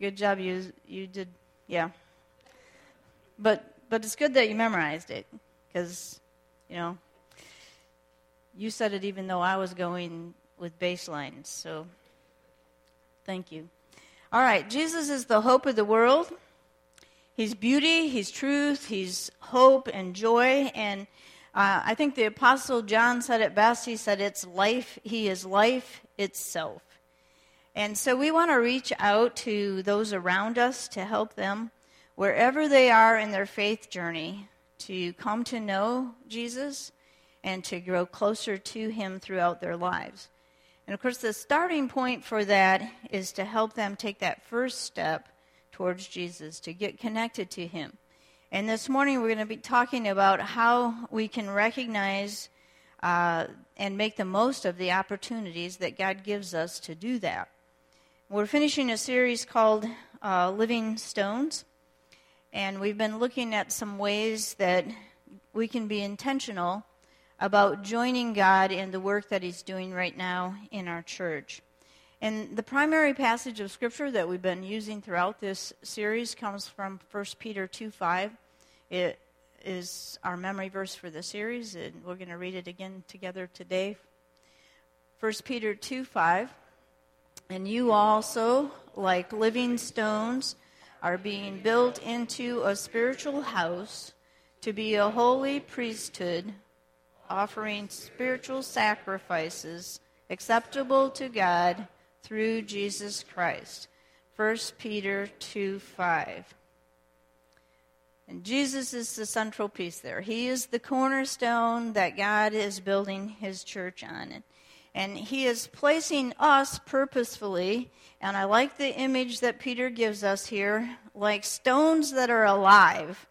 Good job. You you did. Yeah. But but it's good that you memorized it because you know you said it even though I was going with baselines. So thank you. All right, Jesus is the hope of the world. He's beauty, he's truth, he's hope and joy. And uh, I think the Apostle John said it best. He said, It's life, he is life itself. And so we want to reach out to those around us to help them wherever they are in their faith journey to come to know Jesus and to grow closer to him throughout their lives. And of course, the starting point for that is to help them take that first step towards Jesus, to get connected to Him. And this morning we're going to be talking about how we can recognize uh, and make the most of the opportunities that God gives us to do that. We're finishing a series called uh, Living Stones, and we've been looking at some ways that we can be intentional about joining God in the work that He's doing right now in our church. And the primary passage of Scripture that we've been using throughout this series comes from 1 Peter 2 5. It is our memory verse for the series, and we're going to read it again together today. 1 Peter 2 5. And you also, like living stones, are being built into a spiritual house to be a holy priesthood, offering spiritual sacrifices acceptable to God through Jesus Christ. 1 Peter 2 5. And Jesus is the central piece there. He is the cornerstone that God is building his church on. And he is placing us purposefully, and I like the image that Peter gives us here, like stones that are alive,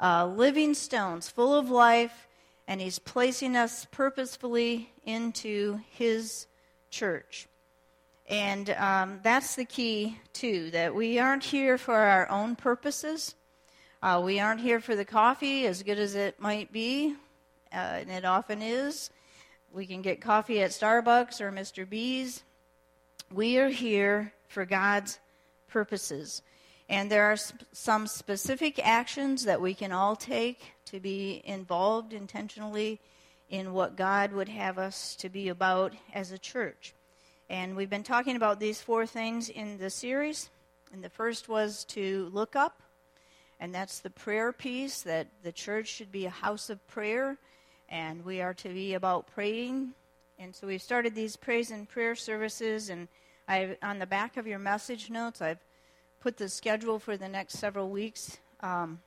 uh, living stones full of life, and he's placing us purposefully into his church. And um, that's the key, too, that we aren't here for our own purposes. Uh, we aren't here for the coffee, as good as it might be, uh, and it often is. We can get coffee at Starbucks or Mr. B's. We are here for God's purposes. And there are sp- some specific actions that we can all take to be involved intentionally in what God would have us to be about as a church. And we've been talking about these four things in the series. And the first was to look up, and that's the prayer piece that the church should be a house of prayer, and we are to be about praying. And so we've started these praise and prayer services, and I on the back of your message notes, I've put the schedule for the next several weeks. Um,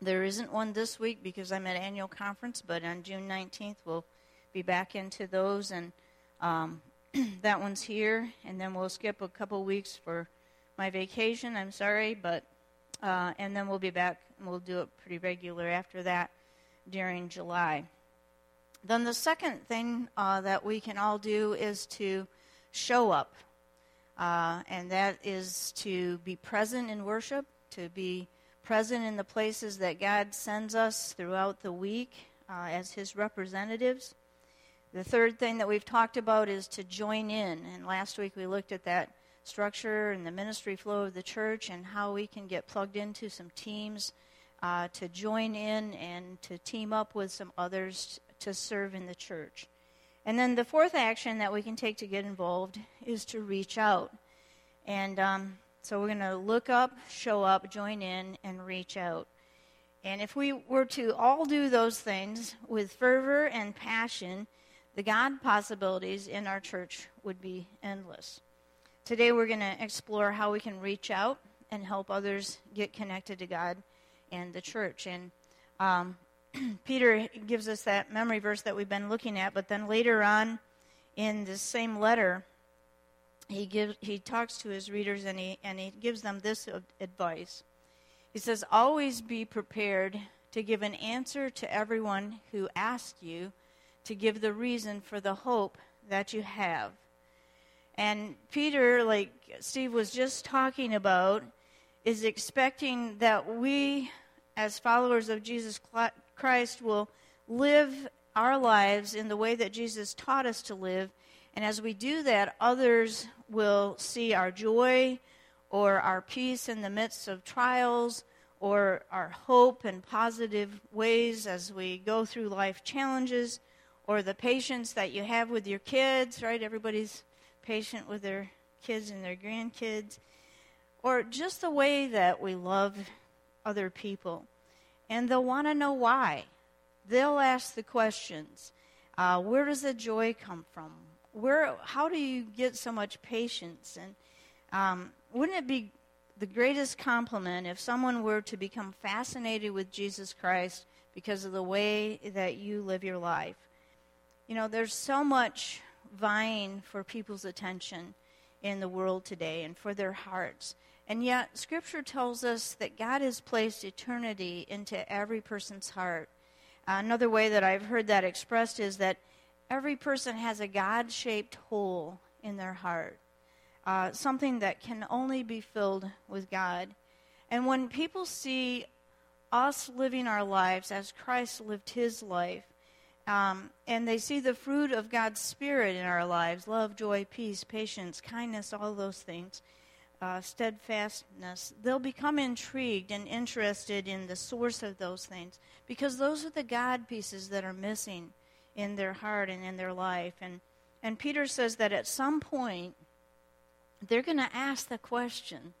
there isn't one this week because I'm at annual conference, but on June 19th we'll be back into those and. Um, that one's here, and then we'll skip a couple weeks for my vacation. I'm sorry, but uh, and then we'll be back. and We'll do it pretty regular after that during July. Then the second thing uh, that we can all do is to show up, uh, and that is to be present in worship, to be present in the places that God sends us throughout the week uh, as His representatives. The third thing that we've talked about is to join in. And last week we looked at that structure and the ministry flow of the church and how we can get plugged into some teams uh, to join in and to team up with some others to serve in the church. And then the fourth action that we can take to get involved is to reach out. And um, so we're going to look up, show up, join in, and reach out. And if we were to all do those things with fervor and passion, the God possibilities in our church would be endless. Today, we're going to explore how we can reach out and help others get connected to God and the church. And um, Peter gives us that memory verse that we've been looking at, but then later on in this same letter, he gives he talks to his readers and he and he gives them this advice. He says, "Always be prepared to give an answer to everyone who asks you." to give the reason for the hope that you have. And Peter, like Steve was just talking about, is expecting that we, as followers of Jesus Christ, will live our lives in the way that Jesus taught us to live. And as we do that, others will see our joy or our peace in the midst of trials, or our hope and positive ways as we go through life challenges, or the patience that you have with your kids, right? Everybody's patient with their kids and their grandkids, or just the way that we love other people. And they'll want to know why. They'll ask the questions uh, Where does the joy come from? Where, how do you get so much patience? And um, wouldn't it be the greatest compliment if someone were to become fascinated with Jesus Christ because of the way that you live your life? You know, there's so much vying for people's attention in the world today and for their hearts. And yet, Scripture tells us that God has placed eternity into every person's heart. Another way that I've heard that expressed is that every person has a God shaped hole in their heart uh, something that can only be filled with God. And when people see us living our lives as Christ lived his life, um, and they see the fruit of God's Spirit in our lives love, joy, peace, patience, kindness, all those things, uh, steadfastness they'll become intrigued and interested in the source of those things because those are the God pieces that are missing in their heart and in their life. And, and Peter says that at some point, they're going to ask the question,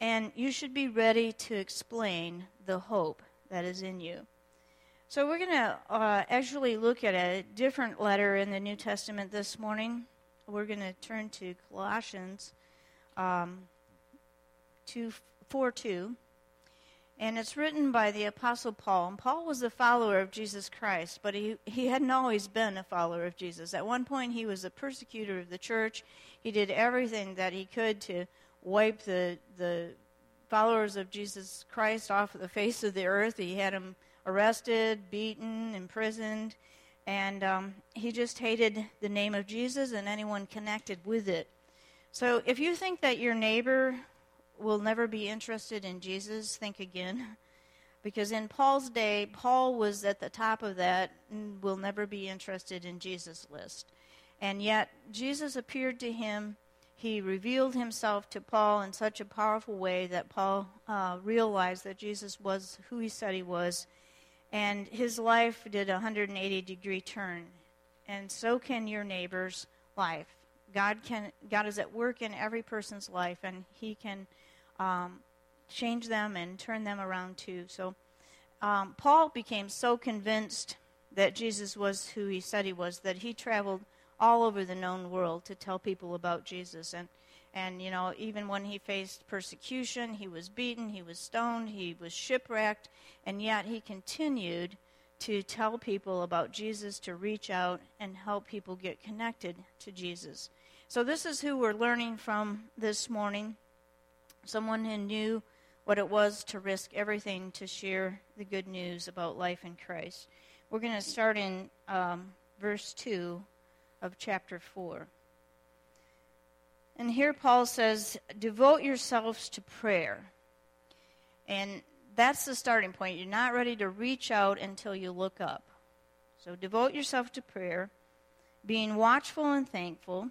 and you should be ready to explain the hope that is in you. So, we're going to uh, actually look at a different letter in the New Testament this morning. We're going to turn to Colossians um, 2, 4 2. And it's written by the Apostle Paul. And Paul was a follower of Jesus Christ, but he, he hadn't always been a follower of Jesus. At one point, he was a persecutor of the church. He did everything that he could to wipe the, the followers of Jesus Christ off of the face of the earth. He had them arrested, beaten, imprisoned, and um, he just hated the name of Jesus and anyone connected with it. So if you think that your neighbor will never be interested in Jesus, think again. Because in Paul's day, Paul was at the top of that will never be interested in Jesus' list. And yet, Jesus appeared to him. He revealed himself to Paul in such a powerful way that Paul uh, realized that Jesus was who he said he was. And his life did a 180 degree turn. And so can your neighbor's life. God, can, God is at work in every person's life, and he can um, change them and turn them around too. So um, Paul became so convinced that Jesus was who he said he was that he traveled all over the known world to tell people about Jesus. And, and, you know, even when he faced persecution, he was beaten, he was stoned, he was shipwrecked, and yet he continued to tell people about Jesus, to reach out and help people get connected to Jesus. So, this is who we're learning from this morning someone who knew what it was to risk everything to share the good news about life in Christ. We're going to start in um, verse 2 of chapter 4. And here Paul says, Devote yourselves to prayer. And that's the starting point. You're not ready to reach out until you look up. So devote yourself to prayer, being watchful and thankful.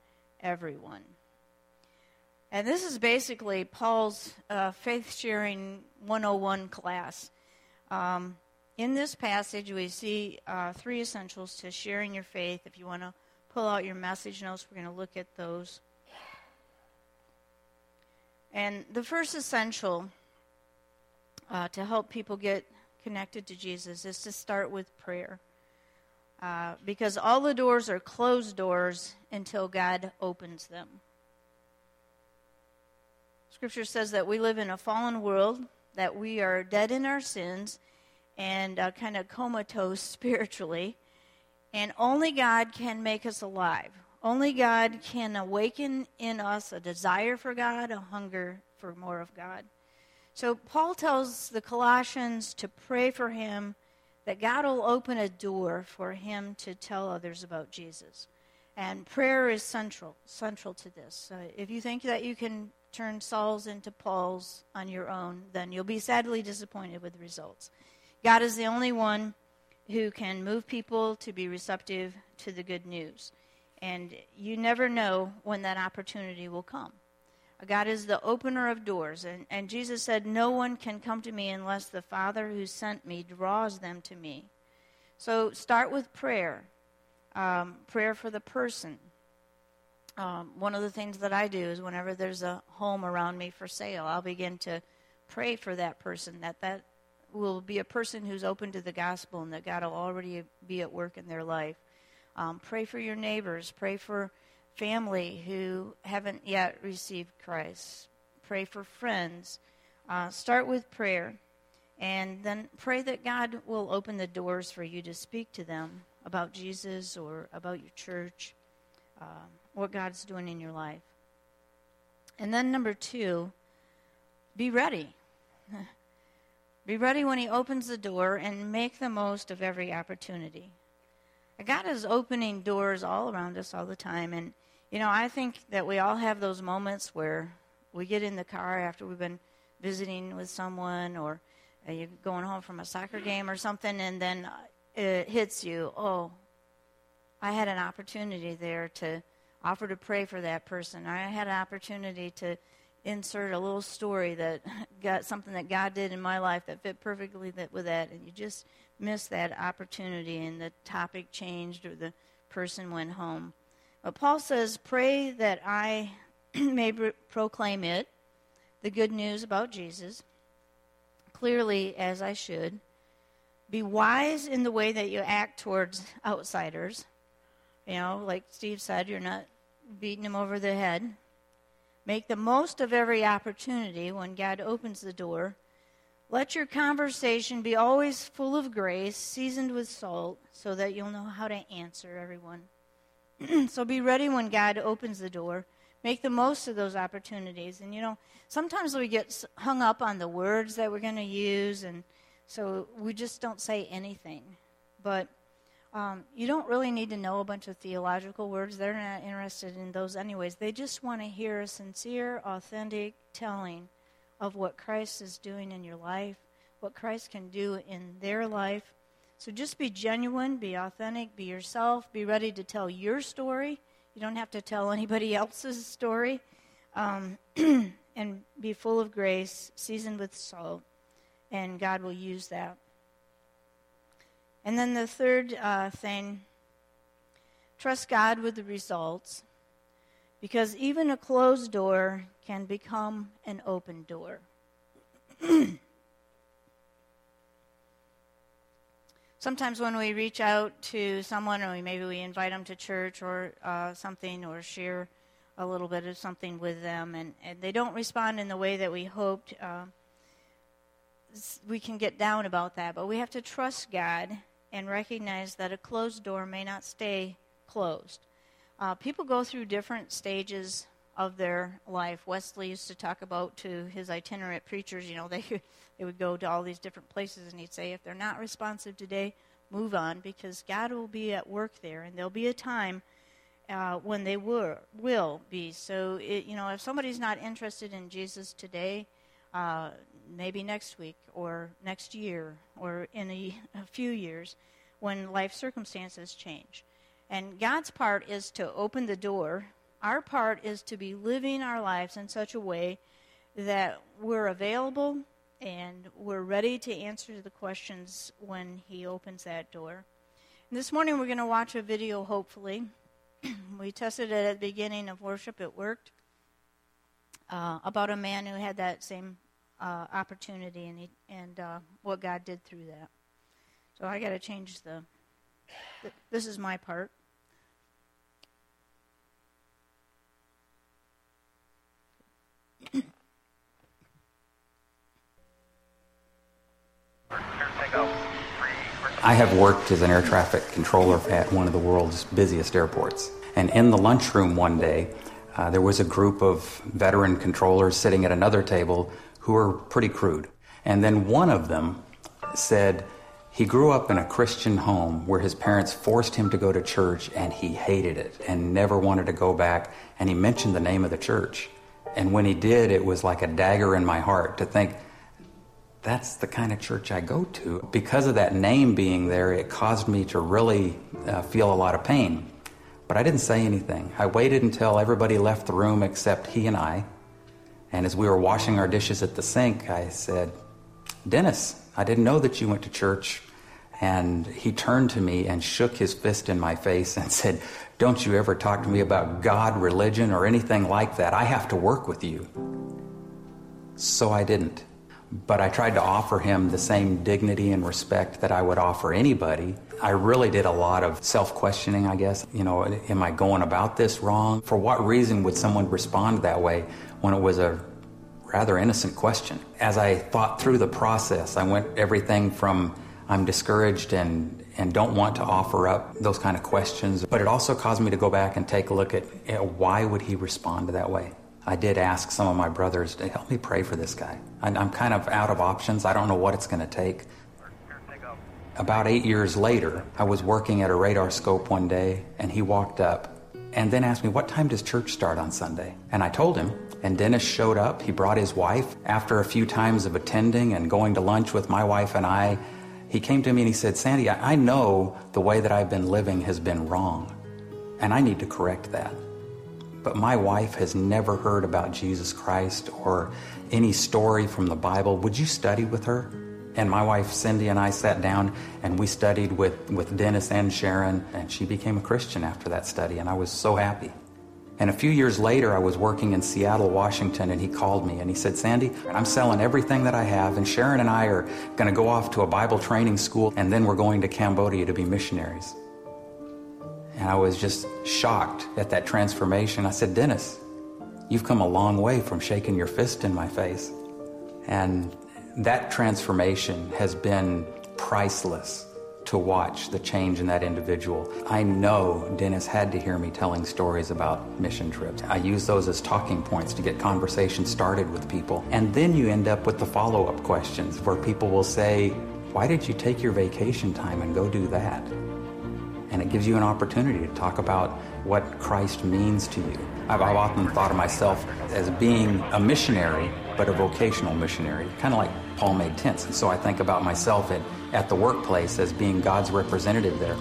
everyone. And this is basically Paul's uh, faith sharing 101 class. Um, in this passage, we see uh, three essentials to sharing your faith. If you want to pull out your message notes, we're going to look at those. And the first essential uh, to help people get connected to Jesus is to start with prayer. Uh, because all the doors are closed doors until God opens them. Scripture says that we live in a fallen world, that we are dead in our sins, and uh, kind of comatose spiritually. And only God can make us alive. Only God can awaken in us a desire for God, a hunger for more of God. So Paul tells the Colossians to pray for him that God will open a door for him to tell others about Jesus. And prayer is central, central to this. Uh, if you think that you can turn Saul's into Paul's on your own, then you'll be sadly disappointed with the results. God is the only one who can move people to be receptive to the good news. And you never know when that opportunity will come. God is the opener of doors. And, and Jesus said, No one can come to me unless the Father who sent me draws them to me. So start with prayer um, prayer for the person. Um, one of the things that I do is whenever there's a home around me for sale, I'll begin to pray for that person, that that will be a person who's open to the gospel and that God will already be at work in their life. Um, pray for your neighbors. Pray for family who haven't yet received Christ. Pray for friends. Uh, start with prayer. And then pray that God will open the doors for you to speak to them about Jesus or about your church, uh, what God's doing in your life. And then, number two, be ready. be ready when He opens the door and make the most of every opportunity. God is opening doors all around us all the time. And, you know, I think that we all have those moments where we get in the car after we've been visiting with someone or uh, you're going home from a soccer game or something, and then it hits you oh, I had an opportunity there to offer to pray for that person. I had an opportunity to insert a little story that got something that God did in my life that fit perfectly with that, and you just missed that opportunity, and the topic changed or the person went home. But Paul says, Pray that I may proclaim it, the good news about Jesus, clearly as I should. Be wise in the way that you act towards outsiders. You know, like Steve said, you're not beating them over the head. Make the most of every opportunity when God opens the door let your conversation be always full of grace, seasoned with salt, so that you'll know how to answer everyone. so be ready when God opens the door. Make the most of those opportunities. And you know, sometimes we get hung up on the words that we're going to use, and so we just don't say anything. But um, you don't really need to know a bunch of theological words. They're not interested in those, anyways. They just want to hear a sincere, authentic telling of what Christ is doing in your life, what Christ can do in their life. So just be genuine, be authentic, be yourself, be ready to tell your story. You don't have to tell anybody else's story. Um, and be full of grace, seasoned with salt, and God will use that. And then the third uh, thing trust God with the results, because even a closed door can become an open door. Sometimes when we reach out to someone, or maybe we invite them to church or uh, something, or share a little bit of something with them, and, and they don't respond in the way that we hoped, uh, we can get down about that. But we have to trust God and recognize that a closed door may not stay closed. Uh, people go through different stages of their life. Wesley used to talk about to his itinerant preachers, you know, they, they would go to all these different places and he'd say, if they're not responsive today, move on because God will be at work there and there'll be a time uh, when they were, will be. So, it, you know, if somebody's not interested in Jesus today, uh, maybe next week or next year or in a, a few years when life circumstances change. And God's part is to open the door our part is to be living our lives in such a way that we're available and we're ready to answer the questions when He opens that door. And this morning we're going to watch a video, hopefully. we tested it at the beginning of worship, it worked. Uh, about a man who had that same uh, opportunity and, he, and uh, what God did through that. So I got to change the, the. This is my part. I have worked as an air traffic controller at one of the world's busiest airports. And in the lunchroom one day, uh, there was a group of veteran controllers sitting at another table who were pretty crude. And then one of them said he grew up in a Christian home where his parents forced him to go to church and he hated it and never wanted to go back. And he mentioned the name of the church. And when he did, it was like a dagger in my heart to think, that's the kind of church I go to. Because of that name being there, it caused me to really uh, feel a lot of pain. But I didn't say anything. I waited until everybody left the room except he and I. And as we were washing our dishes at the sink, I said, Dennis, I didn't know that you went to church. And he turned to me and shook his fist in my face and said, Don't you ever talk to me about God, religion, or anything like that. I have to work with you. So I didn't. But I tried to offer him the same dignity and respect that I would offer anybody. I really did a lot of self questioning, I guess. You know, am I going about this wrong? For what reason would someone respond that way when it was a rather innocent question? As I thought through the process, I went everything from I'm discouraged and, and don't want to offer up those kind of questions. But it also caused me to go back and take a look at why would he respond that way? I did ask some of my brothers to help me pray for this guy. I'm kind of out of options. I don't know what it's going to take. About eight years later, I was working at a radar scope one day, and he walked up and then asked me, What time does church start on Sunday? And I told him, and Dennis showed up. He brought his wife. After a few times of attending and going to lunch with my wife and I, he came to me and he said, Sandy, I know the way that I've been living has been wrong, and I need to correct that. But my wife has never heard about Jesus Christ or any story from the Bible. Would you study with her? And my wife Cindy and I sat down and we studied with, with Dennis and Sharon, and she became a Christian after that study, and I was so happy. And a few years later, I was working in Seattle, Washington, and he called me and he said, Sandy, I'm selling everything that I have, and Sharon and I are going to go off to a Bible training school, and then we're going to Cambodia to be missionaries. And I was just shocked at that transformation. I said, Dennis, you've come a long way from shaking your fist in my face. And that transformation has been priceless to watch the change in that individual. I know Dennis had to hear me telling stories about mission trips. I use those as talking points to get conversation started with people. And then you end up with the follow up questions where people will say, Why did you take your vacation time and go do that? And it gives you an opportunity to talk about what Christ means to you. I've, I've often thought of myself as being a missionary, but a vocational missionary, kind of like Paul made tents. And so I think about myself at, at the workplace as being God's representative there.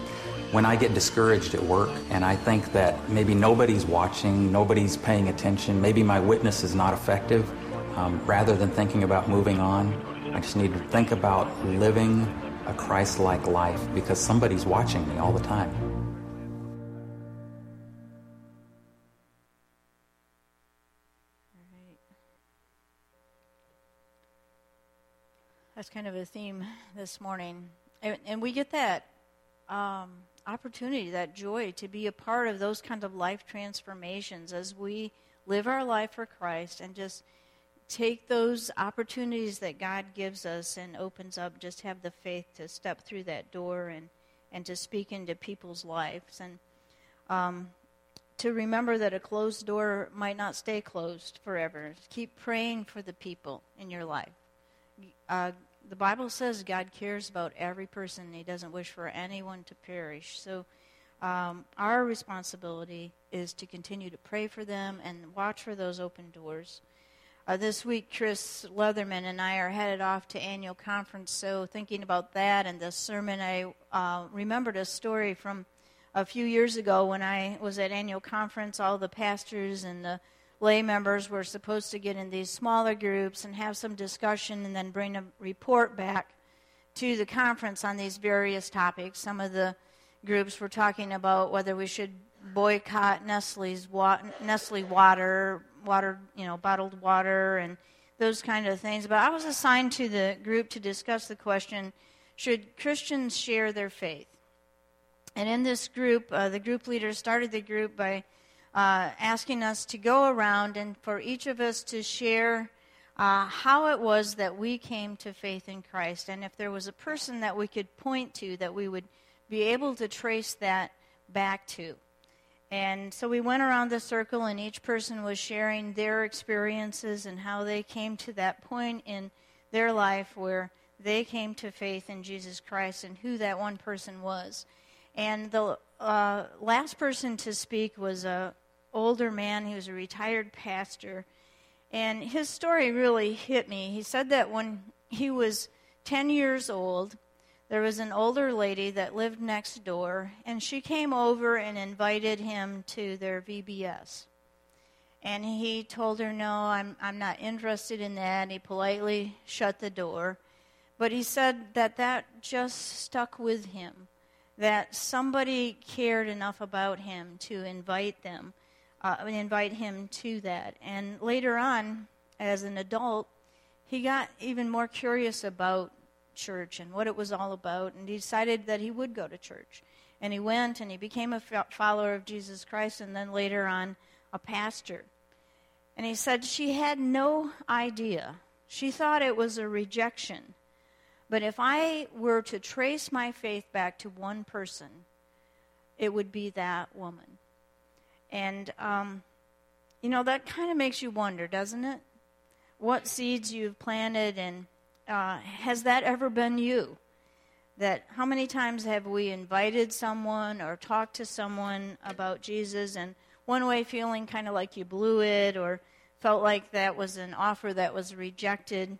When I get discouraged at work and I think that maybe nobody's watching, nobody's paying attention, maybe my witness is not effective, um, rather than thinking about moving on, I just need to think about living a Christ like life because somebody's watching me all the time. That's kind of a theme this morning. And, and we get that um, opportunity, that joy to be a part of those kind of life transformations as we live our life for Christ and just take those opportunities that God gives us and opens up, just have the faith to step through that door and, and to speak into people's lives. And um, to remember that a closed door might not stay closed forever. Keep praying for the people in your life. Uh, the Bible says God cares about every person, He doesn't wish for anyone to perish. So, um, our responsibility is to continue to pray for them and watch for those open doors. Uh, this week, Chris Leatherman and I are headed off to annual conference. So, thinking about that and the sermon, I uh, remembered a story from a few years ago when I was at annual conference. All the pastors and the lay members were supposed to get in these smaller groups and have some discussion and then bring a report back to the conference on these various topics. Some of the groups were talking about whether we should boycott Nestle's wa- Nestle water, water, you know, bottled water, and those kind of things. But I was assigned to the group to discuss the question: Should Christians share their faith? And in this group, uh, the group leader started the group by uh, asking us to go around and for each of us to share uh, how it was that we came to faith in Christ, and if there was a person that we could point to that we would be able to trace that back to. And so we went around the circle, and each person was sharing their experiences and how they came to that point in their life where they came to faith in Jesus Christ and who that one person was. And the uh, last person to speak was a older man. He was a retired pastor, and his story really hit me. He said that when he was 10 years old, there was an older lady that lived next door, and she came over and invited him to their VBS. And he told her, No, I'm, I'm not interested in that. And He politely shut the door. But he said that that just stuck with him, that somebody cared enough about him to invite them, uh, invite him to that. And later on, as an adult, he got even more curious about church and what it was all about, and he decided that he would go to church. And he went and he became a follower of Jesus Christ, and then later on, a pastor. And he said she had no idea. She thought it was a rejection. But if I were to trace my faith back to one person, it would be that woman. And, um, you know, that kind of makes you wonder, doesn't it? What seeds you've planted and uh, has that ever been you? That how many times have we invited someone or talked to someone about Jesus and one way feeling kind of like you blew it or felt like that was an offer that was rejected,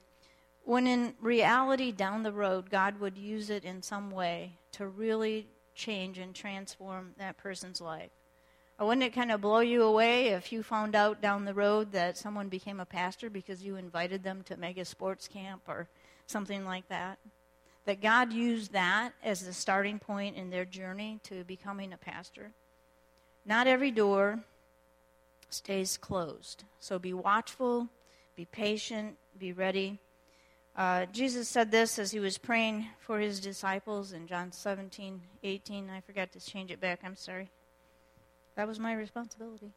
when in reality, down the road, God would use it in some way to really change and transform that person's life. Or wouldn't it kind of blow you away if you found out down the road that someone became a pastor because you invited them to mega sports camp or something like that. That God used that as the starting point in their journey to becoming a pastor. Not every door stays closed. So be watchful, be patient, be ready. Uh, Jesus said this as he was praying for his disciples in John 17, 18. I forgot to change it back. I'm sorry. That was my responsibility.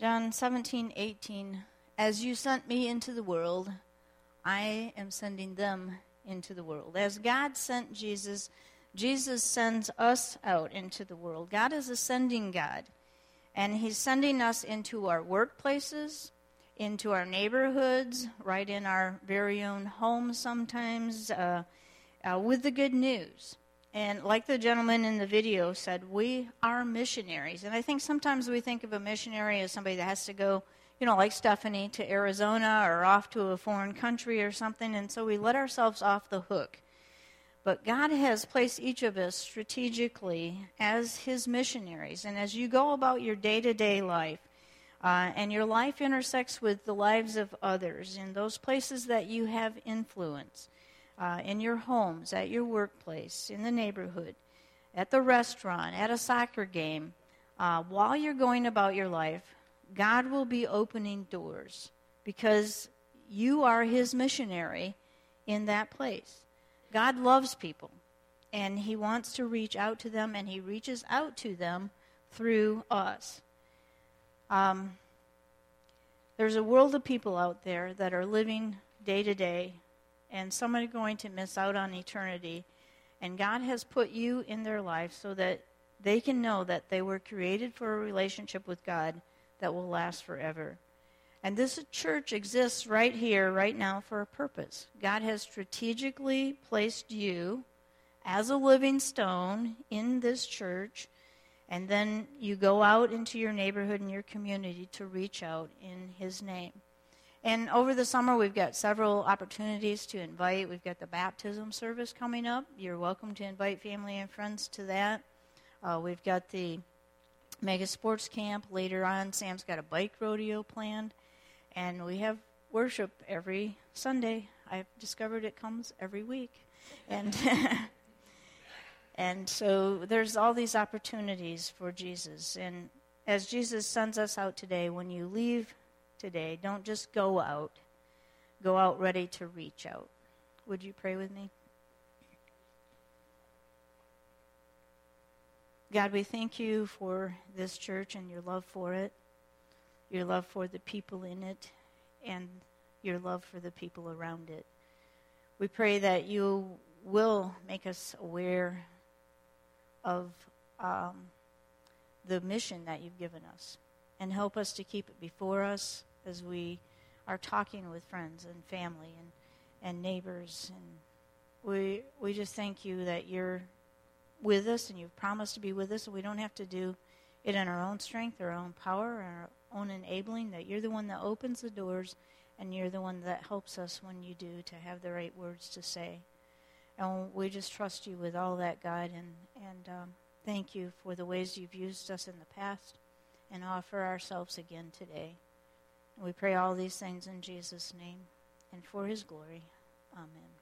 John 17, 18. As you sent me into the world, I am sending them into the world. As God sent Jesus, Jesus sends us out into the world. God is a sending God. And He's sending us into our workplaces, into our neighborhoods, right in our very own homes sometimes, uh, uh, with the good news. And like the gentleman in the video said, we are missionaries. And I think sometimes we think of a missionary as somebody that has to go you know, like Stephanie, to Arizona or off to a foreign country or something, and so we let ourselves off the hook. But God has placed each of us strategically as His missionaries. And as you go about your day to day life, uh, and your life intersects with the lives of others in those places that you have influence, uh, in your homes, at your workplace, in the neighborhood, at the restaurant, at a soccer game, uh, while you're going about your life, God will be opening doors because you are his missionary in that place. God loves people and he wants to reach out to them and he reaches out to them through us. Um, there's a world of people out there that are living day to day and some are going to miss out on eternity. And God has put you in their life so that they can know that they were created for a relationship with God that will last forever. And this church exists right here, right now, for a purpose. God has strategically placed you as a living stone in this church, and then you go out into your neighborhood and your community to reach out in His name. And over the summer, we've got several opportunities to invite. We've got the baptism service coming up. You're welcome to invite family and friends to that. Uh, we've got the mega sports camp. Later on, Sam's got a bike rodeo planned. And we have worship every Sunday. I've discovered it comes every week. And, and so there's all these opportunities for Jesus. And as Jesus sends us out today, when you leave today, don't just go out, go out ready to reach out. Would you pray with me? God, we thank you for this church and your love for it, your love for the people in it, and your love for the people around it. We pray that you will make us aware of um, the mission that you've given us. And help us to keep it before us as we are talking with friends and family and, and neighbors. And we, we just thank you that you're with us and you've promised to be with us, we don't have to do it in our own strength, our own power, our own enabling, that you're the one that opens the doors and you're the one that helps us when you do to have the right words to say. And we just trust you with all that, God, and, and um, thank you for the ways you've used us in the past and offer ourselves again today. We pray all these things in Jesus' name and for his glory. Amen.